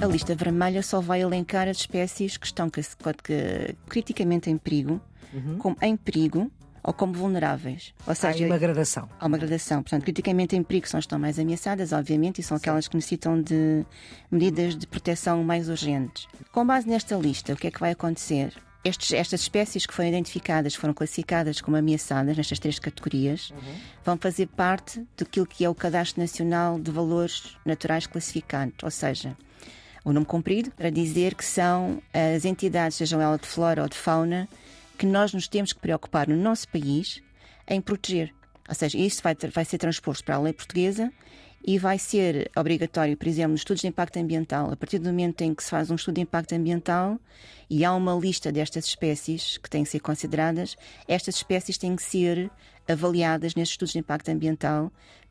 A lista vermelha só vai elencar as espécies que estão criticamente em perigo, uhum. como em perigo ou como vulneráveis. Ou seja, há uma gradação. Há uma gradação. Portanto, criticamente em perigo são as que estão mais ameaçadas, obviamente, e são aquelas que necessitam de medidas de proteção mais urgentes. Com base nesta lista, o que é que vai acontecer? Estes, estas espécies que foram identificadas, foram classificadas como ameaçadas nestas três categorias, uhum. vão fazer parte daquilo que é o Cadastro Nacional de Valores Naturais Classificados, ou seja, o nome comprido, para dizer que são as entidades, sejam elas de flora ou de fauna, que nós nos temos que preocupar no nosso país em proteger. Ou seja, isso vai, ter, vai ser transposto para a lei portuguesa e vai ser obrigatório, por exemplo, nos estudos de impacto ambiental. A partir do momento em que se faz um estudo de impacto ambiental e há uma lista destas espécies que têm que ser consideradas, estas espécies têm que ser avaliadas nestes estudos de impacto ambiental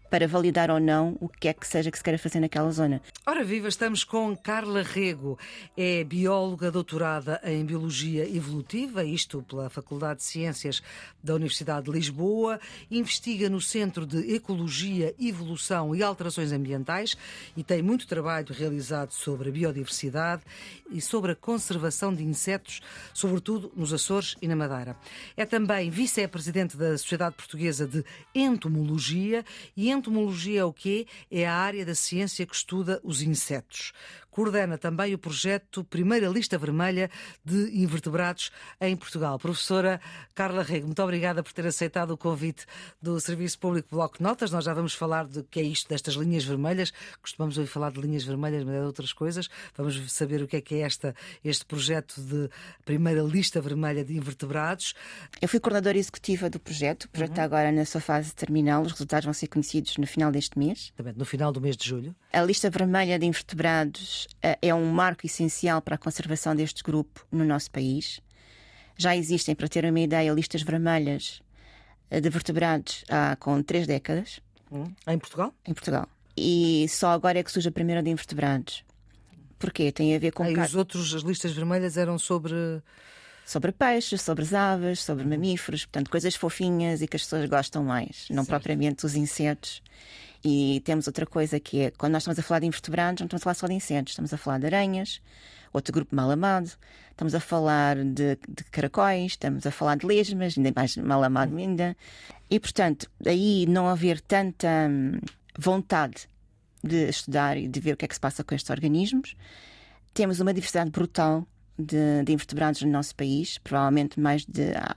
para validar ou não o que é que seja que se queira fazer naquela zona. Ora viva, estamos com Carla Rego, é bióloga doutorada em Biologia Evolutiva, isto pela Faculdade de Ciências da Universidade de Lisboa, investiga no Centro de Ecologia, Evolução e Alterações Ambientais e tem muito trabalho realizado sobre a biodiversidade e sobre a conservação de insetos, sobretudo nos Açores e na Madeira. É também vice-presidente da Sociedade Portuguesa de Entomologia e entomologia é o quê? É a área da ciência que estuda os insetos coordena também o projeto Primeira Lista Vermelha de Invertebrados em Portugal. Professora Carla Rego, muito obrigada por ter aceitado o convite do Serviço Público Bloco Notas. Nós já vamos falar de que é isto destas linhas vermelhas. Costumamos ouvir falar de linhas vermelhas, mas é de outras coisas. Vamos saber o que é que é esta, este projeto de Primeira Lista Vermelha de Invertebrados. Eu fui coordenadora executiva do projeto. O projeto uhum. está agora na sua fase terminal. Os resultados vão ser conhecidos no final deste mês. No final do mês de julho. A lista vermelha de invertebrados eh, é um marco essencial para a conservação deste grupo no nosso país. Já existem, para ter uma ideia, listas vermelhas eh, de vertebrados há com três décadas. Hum. Em Portugal? Em Portugal. E só agora é que surge a primeira de invertebrados. Porquê? Tem a ver com. Ah, e os outros, as listas vermelhas eram sobre. Sobre peixes, sobre aves, sobre mamíferos, portanto, coisas fofinhas e que as pessoas gostam mais, não certo. propriamente os insetos. E temos outra coisa que é, quando nós estamos a falar de invertebrados, não estamos a falar só de insetos, estamos a falar de aranhas, outro grupo mal amado, estamos a falar de, de caracóis, estamos a falar de lesmas, ainda mais mal amado ainda. E, portanto, aí não haver tanta hum, vontade de estudar e de ver o que é que se passa com estes organismos, temos uma diversidade brutal de, de invertebrados no nosso país, provavelmente mais de ah,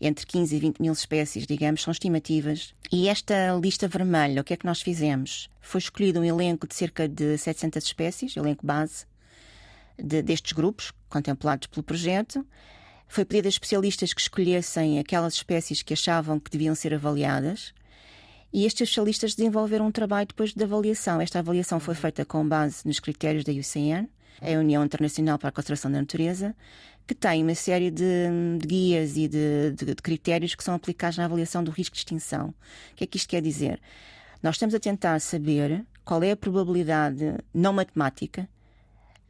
entre 15 e 20 mil espécies, digamos, são estimativas. E esta lista vermelha, o que é que nós fizemos? Foi escolhido um elenco de cerca de 700 espécies, elenco base de, destes grupos contemplados pelo projeto. Foi pedido a especialistas que escolhessem aquelas espécies que achavam que deviam ser avaliadas. E estes especialistas desenvolveram um trabalho depois de avaliação. Esta avaliação foi feita com base nos critérios da UCN a União Internacional para a Conservação da Natureza, que tem uma série de, de guias e de, de, de, critérios que são aplicados na avaliação do risco de extinção. O que é que isto quer dizer? Nós estamos a tentar saber qual é a probabilidade, não matemática,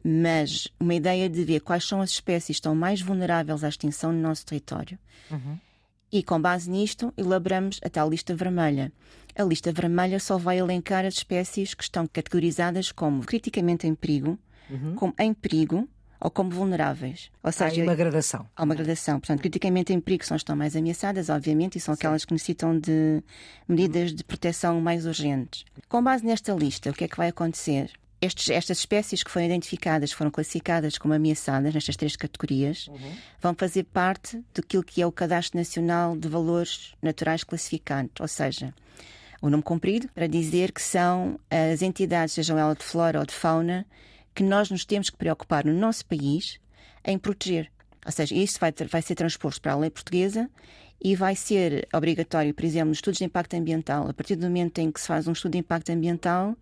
mas uma ideia de ver quais são as espécies que estão mais vulneráveis à extinção no nosso território. Uhum. E com base nisto, elaboramos a tal lista vermelha. A lista vermelha só vai elencar as espécies que estão categorizadas como criticamente em perigo, uhum. como em perigo ou como vulneráveis. Ou seja, há uma gradação. Há uma gradação. Portanto, criticamente em perigo são as que estão mais ameaçadas, obviamente, e são Sim. aquelas que necessitam de medidas de proteção mais urgentes. Com base nesta lista, o que é que vai acontecer? Estes, estas espécies que foram identificadas, foram classificadas como ameaçadas nestas três categorias, uhum. vão fazer parte daquilo que é o Cadastro Nacional de Valores Naturais Classificados, ou seja, o nome comprido para dizer que são as entidades, sejam elas de flora ou de fauna, que nós nos temos que preocupar no nosso país em proteger. Ou seja, isso vai, ter, vai ser transposto para a lei portuguesa e vai ser obrigatório, por exemplo, nos estudos de impacto ambiental. A partir do momento em que se faz um estudo de impacto ambiental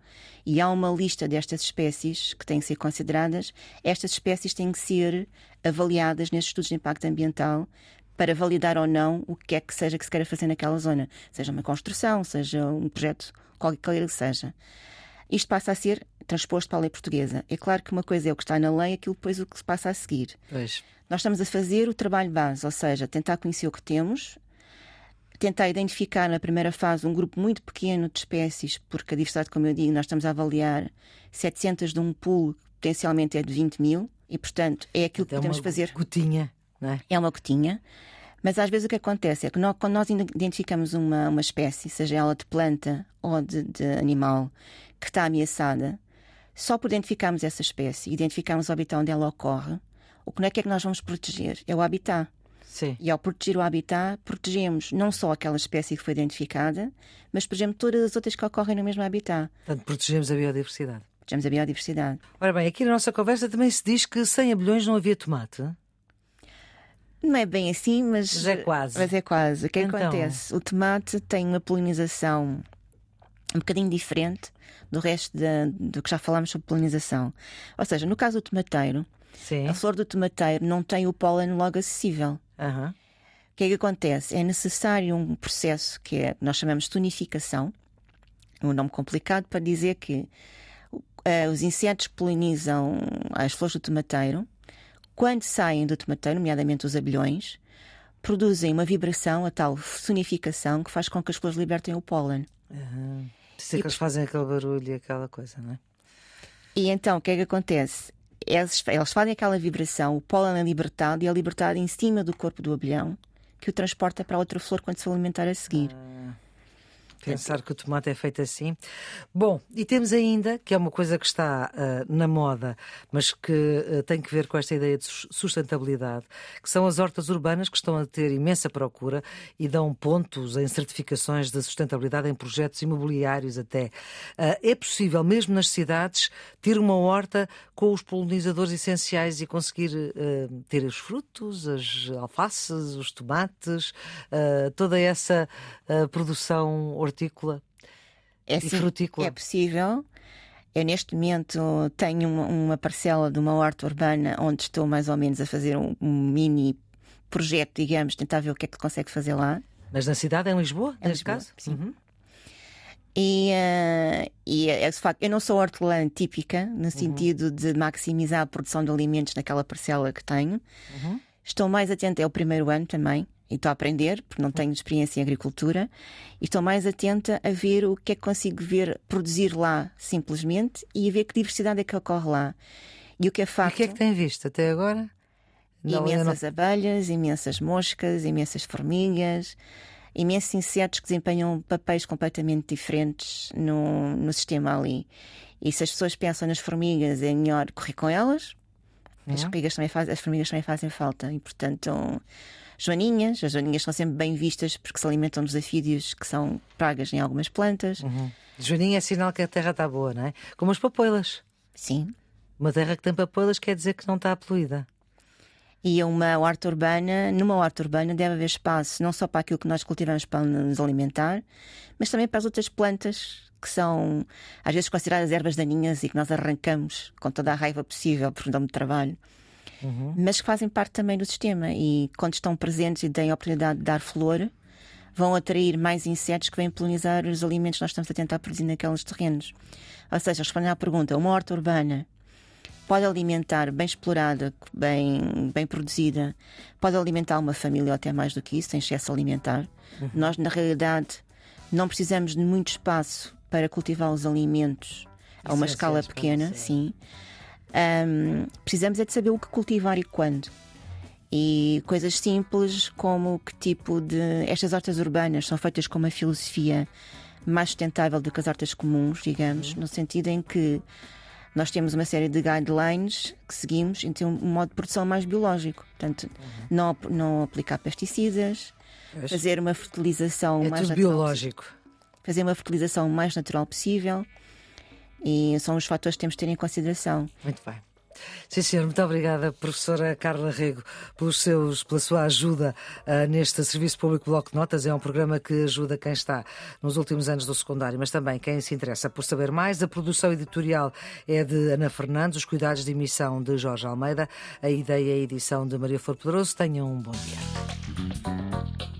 e há uma lista destas espécies que têm que ser consideradas, estas espécies têm que ser avaliadas nestes estudos de impacto ambiental para validar ou não o que é que seja que se queira fazer naquela zona, seja uma construção, seja um projeto, qualquer que seja. Isto passa a ser transposto para a lei portuguesa. É claro que uma coisa é o que está na lei, aquilo depois o que se passa a seguir. Pois. Nós estamos a fazer o trabalho base, ou seja, tentar conhecer o que temos, tentar identificar na primeira fase um grupo muito pequeno de espécies, porque a diversidade, como eu digo, nós estamos a avaliar 700 de um pool que potencialmente é de 20 mil, e portanto é aquilo que é podemos uma fazer. Gotinha, não é? É uma gotinha. Mas às vezes o que acontece é que nós, quando nós identificamos uma, uma espécie, seja ela de planta ou de, de animal, que está ameaçada, só por identificarmos essa espécie, identificarmos o habitat onde ela ocorre, o que é é que nós vamos proteger? É o habitat. Sim. E ao proteger o habitat, protegemos não só aquela espécie que foi identificada, mas protegemos todas as outras que ocorrem no mesmo habitat. Portanto, protegemos a biodiversidade. Protegemos a biodiversidade. Ora bem, aqui na nossa conversa também se diz que sem abelhões não havia tomate. Não é bem assim, mas, mas é quase. Mas é quase. O que então... acontece? O tomate tem uma polinização um bocadinho diferente do resto da, do que já falámos sobre polinização. Ou seja, no caso do tomateiro, Sim. a flor do tomateiro não tem o pólen logo acessível. Uhum. O que é que acontece? É necessário um processo que é, nós chamamos de tonificação, um nome complicado para dizer que uh, os insetos polinizam as flores do tomateiro quando saem do tomateiro, nomeadamente os abelhões, produzem uma vibração, a tal sonificação, que faz com que as flores libertem o pólen. Isso é que eles fazem aquele barulho e aquela coisa, não é? E então, o que é que acontece? Eles, eles fazem aquela vibração, o pólen é libertado e é libertado em cima do corpo do abelhão, que o transporta para outra flor quando se alimentar a seguir. Ah. Pensar que o tomate é feito assim. Bom, e temos ainda, que é uma coisa que está uh, na moda, mas que uh, tem que ver com esta ideia de sustentabilidade, que são as hortas urbanas que estão a ter imensa procura e dão pontos em certificações de sustentabilidade em projetos imobiliários até. Uh, é possível, mesmo nas cidades, ter uma horta com os polinizadores essenciais e conseguir ter os frutos, as alfaces, os tomates, toda essa produção orgânica hortícola é, e frutícola? É possível. Eu, neste momento, tenho uma, uma, parcela de uma horta urbana onde estou mais ou menos a fazer um, um, mini projeto, digamos, tentar ver o que é que consegue fazer lá. Mas na cidade, em Lisboa, em neste Lisboa, caso? Sim. Uhum. E, uh, e é, de facto, eu não sou hortelã típica, no uhum. sentido de maximizar a produção de alimentos naquela parcela que tenho. Uhum. Estou mais atenta, é o primeiro ano também, e estou a aprender, porque não tenho experiência em agricultura, e estou mais atenta a ver o que é que consigo ver produzir lá, simplesmente, e a ver que diversidade é que ocorre lá. E o que é facto. E o que é que tem visto até agora? Não, imensas não... abelhas, imensas moscas, imensas formigas, imensos insetos que desempenham papéis completamente diferentes no, no sistema ali. E se as pessoas pensam nas formigas, é melhor correr com elas. As, formigas também faz, as formigas também fazem falta. E, portanto, joaninhas. As joaninhas são sempre bem vistas porque se alimentam dos afídeos que são pragas em algumas plantas. Uhum. Joaninha é sinal que a terra está boa, não é? Como as papoilas. Sim. Uma terra que tem papoilas quer dizer que não está poluída. E uma horta urbana, numa horta urbana deve haver espaço não só para aquilo que nós cultivamos para nos alimentar, mas também para as outras plantas que são às vezes consideradas ervas daninhas e que nós arrancamos com toda a raiva possível por não de trabalho uhum. mas que fazem parte também do sistema e quando estão presentes e têm a oportunidade de dar flor, vão atrair mais insetos que vêm polinizar os alimentos que nós estamos a tentar produzir naqueles terrenos. Ou seja, respondendo à pergunta, uma horta urbana pode alimentar, bem explorada, bem, bem produzida, pode alimentar uma família ou até mais do que isso, sem excesso alimentar. Uhum. Nós, na realidade, não precisamos de muito espaço para cultivar os alimentos a uma escala pequena, sim. Um, precisamos é de saber o que cultivar e quando. E coisas simples como que tipo de. Estas hortas urbanas são feitas com uma filosofia mais sustentável do que as hortas comuns, digamos, uhum. no sentido em que nós temos uma série de guidelines que seguimos em ter um modo de produção mais biológico. Portanto, uhum. não, não aplicar pesticidas, fazer uma fertilização é mais tudo natural, biológico. Fazer uma fertilização o mais natural possível. E são os fatores que temos de ter em consideração. Muito bem. Sim, senhor, muito obrigada, professora Carla Rego, pelos seus, pela sua ajuda uh, neste Serviço Público Bloco de Notas. É um programa que ajuda quem está nos últimos anos do secundário, mas também quem se interessa por saber mais. A produção editorial é de Ana Fernandes, os cuidados de emissão de Jorge Almeida, a ideia e a edição de Maria Flor Pedroso. Tenham um bom dia.